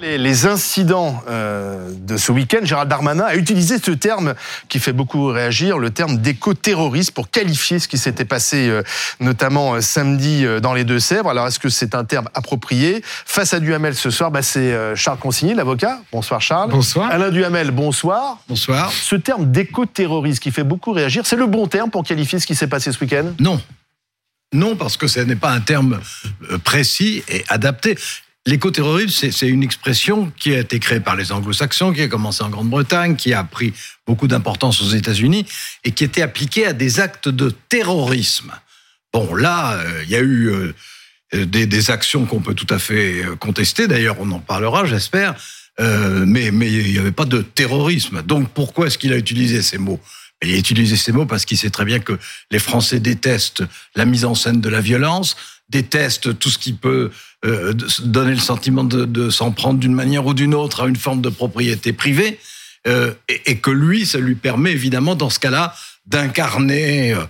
Les, incidents euh, de ce week-end, Gérald Darmanin a utilisé ce terme qui fait beaucoup réagir, le terme d'éco-terroriste, pour qualifier ce qui s'était passé euh, notamment euh, samedi dans les Deux-Sèvres. Alors, est-ce que c'est un terme approprié? Face à Duhamel ce soir, bah, c'est Charles Consigny, l'avocat. Bonsoir Charles. Bonsoir. Alain Duhamel, bonsoir. Bonsoir. Ce terme d'éco-terroriste qui fait beaucoup réagir, c'est le bon terme pour qualifier ce qui s'est passé ce week-end? Non. Non, parce que ce n'est pas un terme précis et adapté. L'écoterrorisme, c'est une expression qui a été créée par les anglo-saxons, qui a commencé en Grande-Bretagne, qui a pris beaucoup d'importance aux États-Unis et qui était appliquée à des actes de terrorisme. Bon, là, euh, il y a eu euh, des, actions qu'on peut tout à fait euh, contester. D'ailleurs, on en parlera, j'espère. mais il n'y avait pas de terrorisme. Donc, pourquoi est-ce qu'il a utilisé ces mots? Il a utilisé ces mots parce qu'il sait très bien que les Français détestent la mise en scène de la violence, détestent tout ce qui peut euh, donner le sentiment de, s'en prendre d'une manière ou d'une autre à une forme de propriété privée, euh, et, que lui, ça lui permet évidemment, dans ce cas-là, d'incarner euh,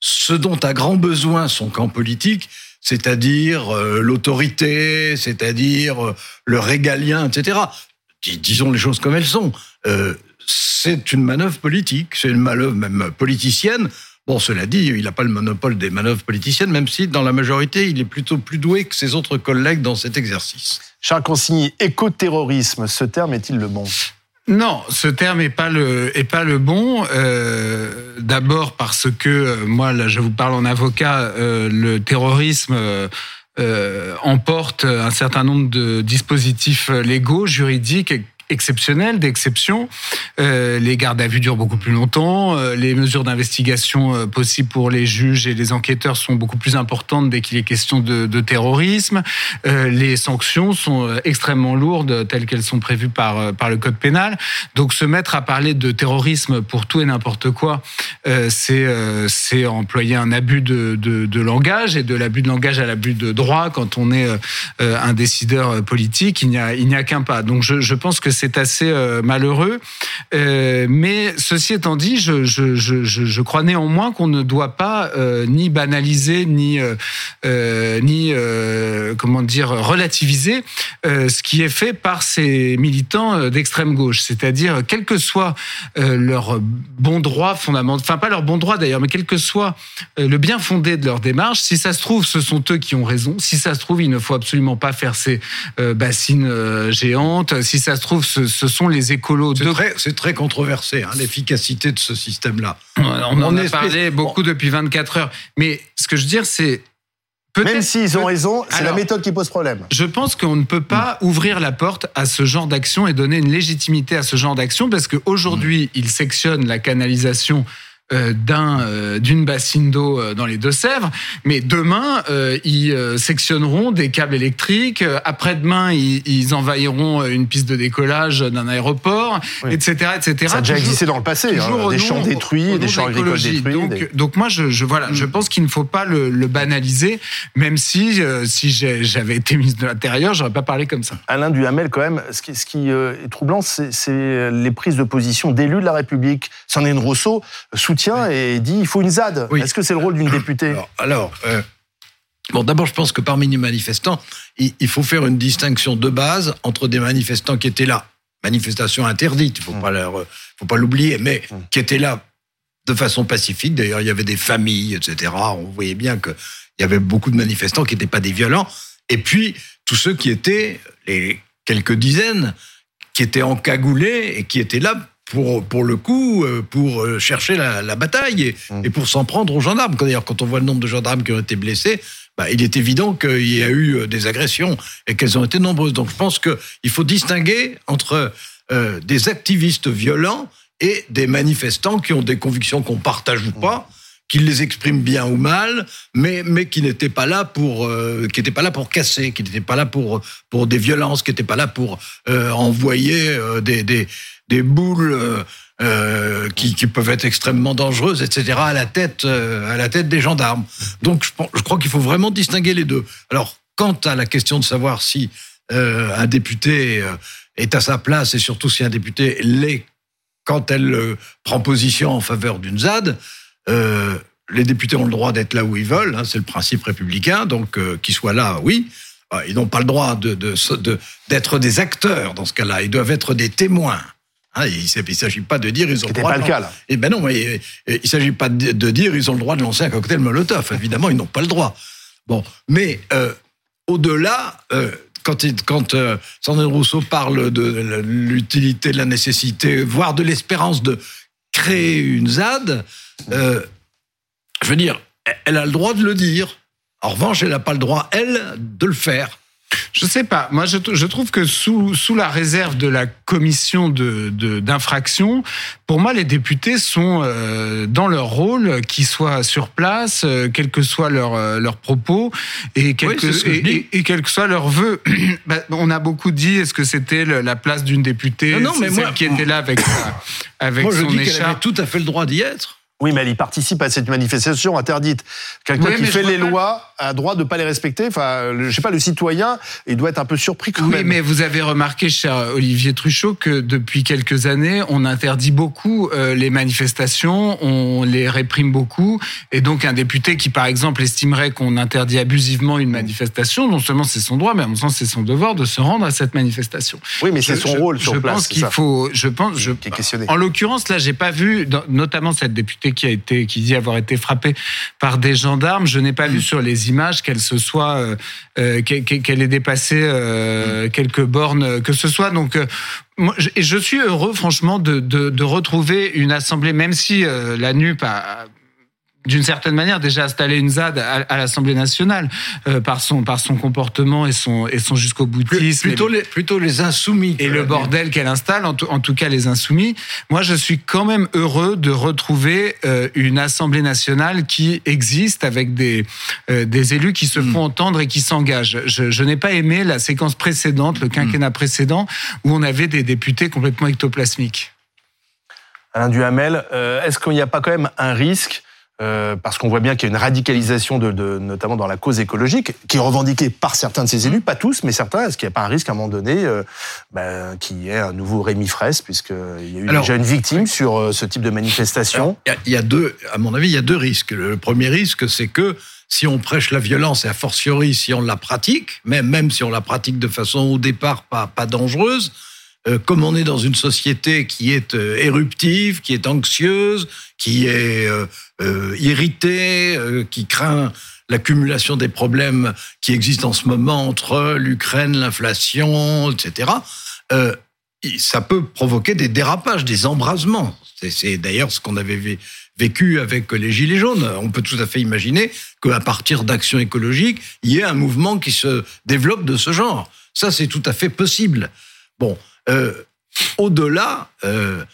ce dont a grand besoin son camp politique, c'est-à-dire l'autorité, c'est-à-dire le régalien, etc. disons les choses comme elles sont. c'est une manœuvre politique, c'est une manœuvre même politicienne Bon, cela dit, il n'a pas le monopole des manœuvres politiciennes, même si dans la majorité, il est plutôt plus doué que ses autres collègues dans cet exercice. Charles Consigny, écoterrorisme, ce terme est-il le bon? Non, ce terme est pas le est pas le bon. Euh, D'abord parce que euh, moi, là, je vous parle en avocat, euh, le terrorisme. Euh, emporte un certain nombre de dispositifs légaux, juridiques exceptionnelles, d'exception. Euh, les gardes à vue durent beaucoup plus longtemps. Euh, les mesures d'investigation euh, possibles pour les juges et les enquêteurs sont beaucoup plus importantes dès qu'il est question de, terrorisme. Les sanctions sont extrêmement lourdes telles qu'elles sont prévues par, par le code pénal. Donc se mettre à parler de terrorisme pour tout et n'importe quoi, c'est employer un abus de, de, de langage et de l'abus de langage à l'abus de droit quand on est un décideur politique. Il n'y a, a qu'un pas. Donc je, je pense que c'est assez euh, malheureux. Euh, mais ceci étant dit, je, crois néanmoins qu'on ne doit pas euh, ni banaliser ni ni comment dire relativiser ce qui est fait par ces militants d'extrême gauche, c'est-à-dire quel que soit leur bon droit fondamental, enfin pas leur bon droit d'ailleurs, mais quel que soit le bien fondé de leur démarche, si ça se trouve, ce sont eux qui ont raison. Si ça se trouve, il ne faut absolument pas faire ces bassines géantes. Si ça se trouve, ce, sont les écolos. C'est très, controversé, hein, l'efficacité de ce système-là. On, en a parlé beaucoup depuis 24 heures. Mais ce que je veux dire, c'est même s'ils ont raison, c'est la méthode qui pose problème. Je pense qu'on ne peut pas ouvrir la porte à ce genre d'action et donner une légitimité à ce genre d'action parce qu'aujourd'hui, ils sectionnent la canalisation d'un euh, d'une bassine d'eau euh, dans les Deux-Sèvres, mais demain ils sectionneront des câbles électriques. Après-demain, ils, envahiront une piste de décollage d'un aéroport, etc., etc. Ça a déjà existé dans le passé, hein, des champs détruits, des champs agricoles détruits. Donc, donc moi, je, je voilà, je mm. pense qu'il ne faut pas le, le banaliser, même si si j'avais été ministre de l'Intérieur, j'aurais pas parlé comme ça. Alain Duhamel, quand même, ce qui, ce qui est troublant, c'est les prises de position d'élus de la République. Sandrine Rousseau soutient et dit il faut une ZAD. Est-ce que c'est le rôle d'une députée Alors, euh, bon, d'abord, je pense que parmi les manifestants, il, faut faire une distinction de base entre des manifestants qui étaient là, manifestation interdite, il pas leur, faut pas l'oublier, mais mmh. qui étaient là de façon pacifique. D'ailleurs, il y avait des familles, etc. On voyait bien qu'il y avait beaucoup de manifestants qui n'étaient pas des violents. Et puis, tous ceux qui étaient, les quelques dizaines, qui étaient encagoulés et qui étaient là pour, pour le coup, euh, pour euh, chercher la, bataille mmh. et, pour s'en prendre aux gendarmes. D'ailleurs, quand on voit le nombre de gendarmes qui ont été blessés, bah, il est évident qu'il y a eu euh, des agressions et qu'elles ont été nombreuses. Donc je pense qu'il faut distinguer entre des activistes violents et des manifestants qui ont des convictions qu'on partage ou pas qui les expriment bien ou mal, mais mais qui n'étaient pas là pour qui n'étaient pas là pour casser, qui n'étaient pas là pour pour des violences, qui n'étaient pas là pour envoyer des, des des boules euh, euh, qui, qui, peuvent être extrêmement dangereuses, etc., à la tête, euh, à la tête des gendarmes. Donc, je, je crois qu'il faut vraiment distinguer les deux. Alors, quant à la question de savoir si euh, un député euh, est à sa place et surtout si un député l'est quand elle prend position en faveur d'une ZAD, les députés ont le droit d'être là où ils veulent, hein, c'est le principe républicain, donc qu'ils soient là, oui. Ah, ils n'ont pas le droit de, de, d'être des acteurs dans ce cas-là. Ils doivent être des témoins. Hein, il ne s'agit pas de dire ils ont le droit. pas le cas là. Eh ben non, mais il ne s'agit pas de dire ils ont le droit de lancer un cocktail Molotov. Évidemment, ils n'ont pas le droit. Bon, mais euh, au-delà, euh, quand, quand euh, Sandrine Rousseau parle de l'utilité, de la nécessité, voire de l'espérance de créer une ZAD, euh, je veux dire, elle a le droit de le dire. En revanche, elle n'a pas le droit, elle, de le faire. Je sais pas. Moi, je, je, trouve que sous, sous la réserve de la commission de d'infraction, pour moi, les députés sont euh, dans leur rôle, qu'ils soient sur place, euh, quels que soient leurs euh, leurs propos et quel que, et, et, quel que soit leur vœu. bah, on a beaucoup dit, est-ce que c'était la place d'une députée, non, non mais moi, qui était là avec avec moi, son je dis écharpe. avait tout à fait le droit d'y être. Oui, mais elle y participe à cette manifestation interdite. Quelqu'un Oui, qui fait je les lois a droit de pas les respecter. Enfin, le- je sais pas, le citoyen, il doit être un peu surpris quand Oui, même. mais vous avez remarqué, cher Olivier Truchot, que depuis quelques années, on interdit beaucoup euh, les manifestations, on les réprime beaucoup, et donc un député qui, par exemple, estimerait qu'on interdit abusivement une manifestation, non seulement c'est son droit, mais à mon sens c'est son devoir de se rendre à cette manifestation. Oui, mais c'est Je- son je- rôle sur je place. pense qu'il faut, je pense, je, qui est questionné. en l'occurrence, là, j'ai pas vu, notamment cette députée qui a été, qui dit avoir été frappée par des gendarmes. Je n'ai pas vu sur les images qu'elle se soit, euh, euh, qu'elle ait dépassé euh, quelques bornes, que ce soit. Donc, euh, je, et je suis heureux, franchement, de, retrouver une assemblée, même si euh, la NUP a d'une certaine manière déjà installé une ZAD à, à l'Assemblée nationale euh, par son par son comportement et son et son jusqu'au boutisme Plutôt les, plutôt les insoumis. et le bordel qu'elle installe, en tout, en tout cas les insoumis. Moi, je suis quand même heureux de retrouver euh, une Assemblée nationale qui existe avec des, euh, des élus qui se font entendre et qui s'engagent. Je, je n'ai pas aimé la séquence précédente, le quinquennat précédent, où on avait des députés complètement ectoplasmiques. Alain Duhamel, euh, est-ce qu'il n'y a pas quand même un risque euh, parce qu'on voit bien qu'il y a une radicalisation, de, de- notamment dans la cause écologique, qui est revendiquée par certains de ces élus, pas tous, mais certains. Est-ce qu'il n'y a pas un risque à un moment donné euh, ben, qu'il y ait un nouveau Rémi Fraisse, puisqu'il y a eu Alors, déjà une victime sur euh, ce type de manifestation? Il y y a deux, à mon avis, il y a deux risques. Le premier risque, c'est que si on prêche la violence, et a fortiori si on la pratique, même, même si on la pratique de façon au départ pas, pas dangereuse, euh, comme on est dans une société qui est euh, éruptive, qui est anxieuse, qui est euh, irritée, qui craint l'accumulation des problèmes qui existent en ce moment entre l'Ukraine, l'inflation, etc., ça peut provoquer des dérapages, des embrasements. C'est- d'ailleurs ce qu'on avait vé- vécu avec les Gilets jaunes. On peut tout à fait imaginer qu'à partir d'actions écologiques, il y ait un mouvement qui se développe de ce genre. Ça, c'est tout à fait possible. Bon, au-delà, euh,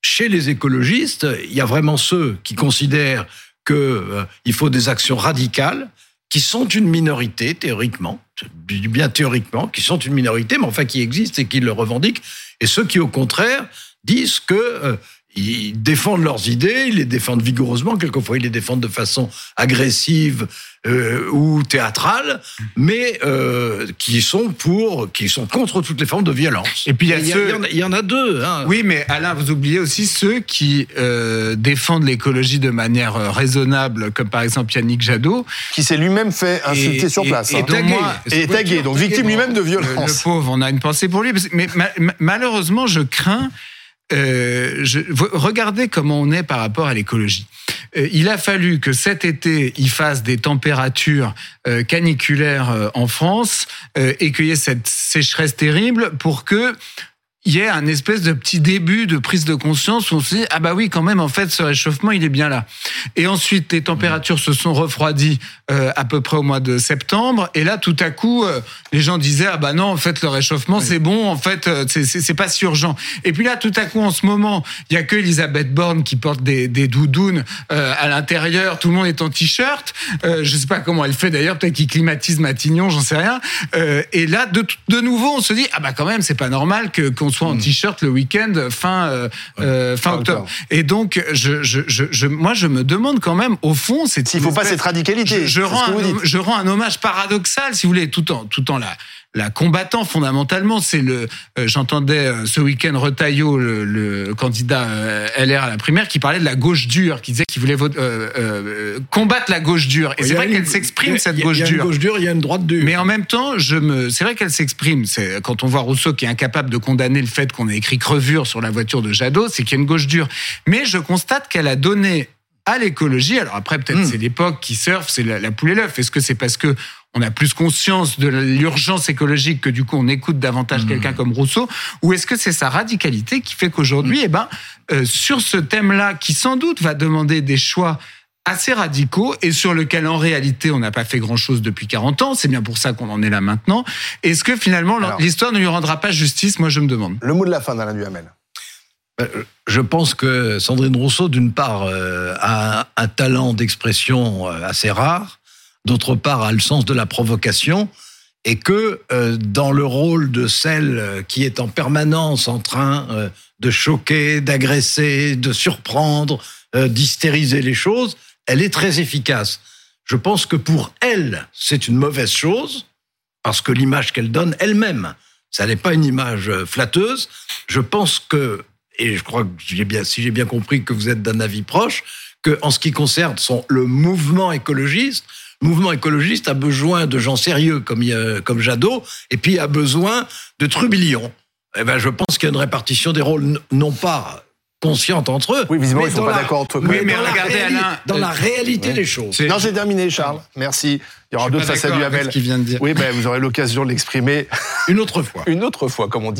chez les écologistes, il y a vraiment ceux qui considèrent qu'il faut des actions radicales, qui sont une minorité théoriquement, bien théoriquement, qui sont une minorité, mais enfin qui existent et qui le revendiquent, et ceux qui, au contraire, disent que euh, ils défendent leurs idées, ils les défendent vigoureusement, quelquefois ils les défendent de façon agressive euh, ou théâtrale, mais euh, qui sont pour, qui sont contre toutes les formes de violence. Et puis, il y a il y, ceux- en a- il y en a deux. Hein. Oui, mais Alain, vous oubliez aussi ceux qui euh, défendent l'écologie de manière raisonnable, comme par exemple Yannick Jadot. qui s'est lui-même fait insulter Et- sur et- place. et hein. donc, moi- Et tagué, donc victime lui-même de Le, violence. le pauvre, on a une pensée pour lui. Mais ma- ma- malheureusement, je crains. Euh, je, regardez comment on est par rapport à l'écologie. Euh, il a fallu que cet été, il fasse des températures euh, caniculaires euh, en France et qu'il y ait cette sécheresse terrible pour que il y ait un espèce de petit début de prise de conscience où on se dit ah bah oui quand même en fait ce réchauffement il est bien là. Et ensuite les températures se sont refroidies euh, à peu près au mois de septembre. Et là tout à coup euh, les gens disaient ah bah non en fait le réchauffement c'est bon en fait euh, c'est- pas si urgent. Et puis là tout à coup en ce moment il y a que Elisabeth Borne qui porte des, des doudounes euh, à l'intérieur. Tout le monde est en t-shirt. Je sais pas comment elle fait d'ailleurs. Peut-être qu'il climatise Matignon j'en sais rien. Et là de, de nouveau on se dit ah bah quand même c'est pas normal que qu'on soit en t-shirt le week-end fin euh, euh, fin Fin octobre octobre. et donc je, je, je, je- moi je me demande quand même au fond c'est S'il faut pas cette radicalité. je, rends un, je rends un hommage paradoxal, si vous voulez, tout en, tout en la, la combattant fondamentalement. C'est le, euh, j'entendais euh, ce week-end Retailleau, le, le candidat euh, LR à la primaire, qui parlait de la gauche dure, qui disait qu'il voulait euh, combattre la gauche dure. Et c'est vrai qu'elle s'exprime il y a- cette il y a gauche une dure. gauche dure, il y a une droite dure. Mais en même temps, je me, c'est vrai qu'elle s'exprime. C'est quand on voit Rousseau qui est incapable de condamner le fait qu'on ait écrit crevure sur la voiture de Jadot, c'est qu'il y a une gauche dure. Mais je constate qu'elle a donné à l'écologie. Alors après, peut-être Hmm. c'est l'époque qui surfe, c'est la, la poule et l'œuf. Est-ce que c'est parce que on a plus conscience de l'urgence écologique que du coup on écoute davantage Hmm. quelqu'un comme Rousseau, ou est-ce que c'est sa radicalité qui fait qu'aujourd'hui, eh ben, euh, sur ce thème-là, qui sans doute va demander des choix assez radicaux et sur lequel en réalité on n'a pas fait grand-chose depuis 40 ans, c'est bien pour ça qu'on en est là maintenant. Est-ce que finalement l'histoire ne lui rendra pas justice? Moi je me demande. Le mot de la fin d'Alain Duhamel. Euh, Je pense que Sandrine Rousseau, d'une part, euh, a un- un talent d'expression assez rare, d'autre part, a le sens de la provocation, et que euh, dans le rôle de celle euh, qui est en permanence en train euh, de choquer, d'agresser, de surprendre, d'hystériser les choses, elle est très efficace. Je pense que pour elle, c'est une mauvaise chose, parce que l'image qu'elle donne elle-même, ça n'est pas une image flatteuse. Je pense que, et je crois que si j'ai bien compris que vous êtes d'un avis proche, que en ce qui concerne le mouvement écologiste, le mouvement écologiste a besoin de gens sérieux comme, a- comme Jadot, et puis a besoin de trublions. Eh ben, je pense qu'il y a une répartition des rôles, non pas consciente entre eux. Oui, visiblement, mais ils sont dans pas d'accord entre eux. mais Oui, mais dans la regardez, Alain, dans la euh, réalité ouais. des choses. Non, j'ai terminé, Charles. Merci. Il y aura d'autres pas facettes d'accord du avec Hamel. ce qu'il vient de dire. Oui, ben, vous aurez l'occasion de l'exprimer Une autre fois. une autre fois, comme on dit.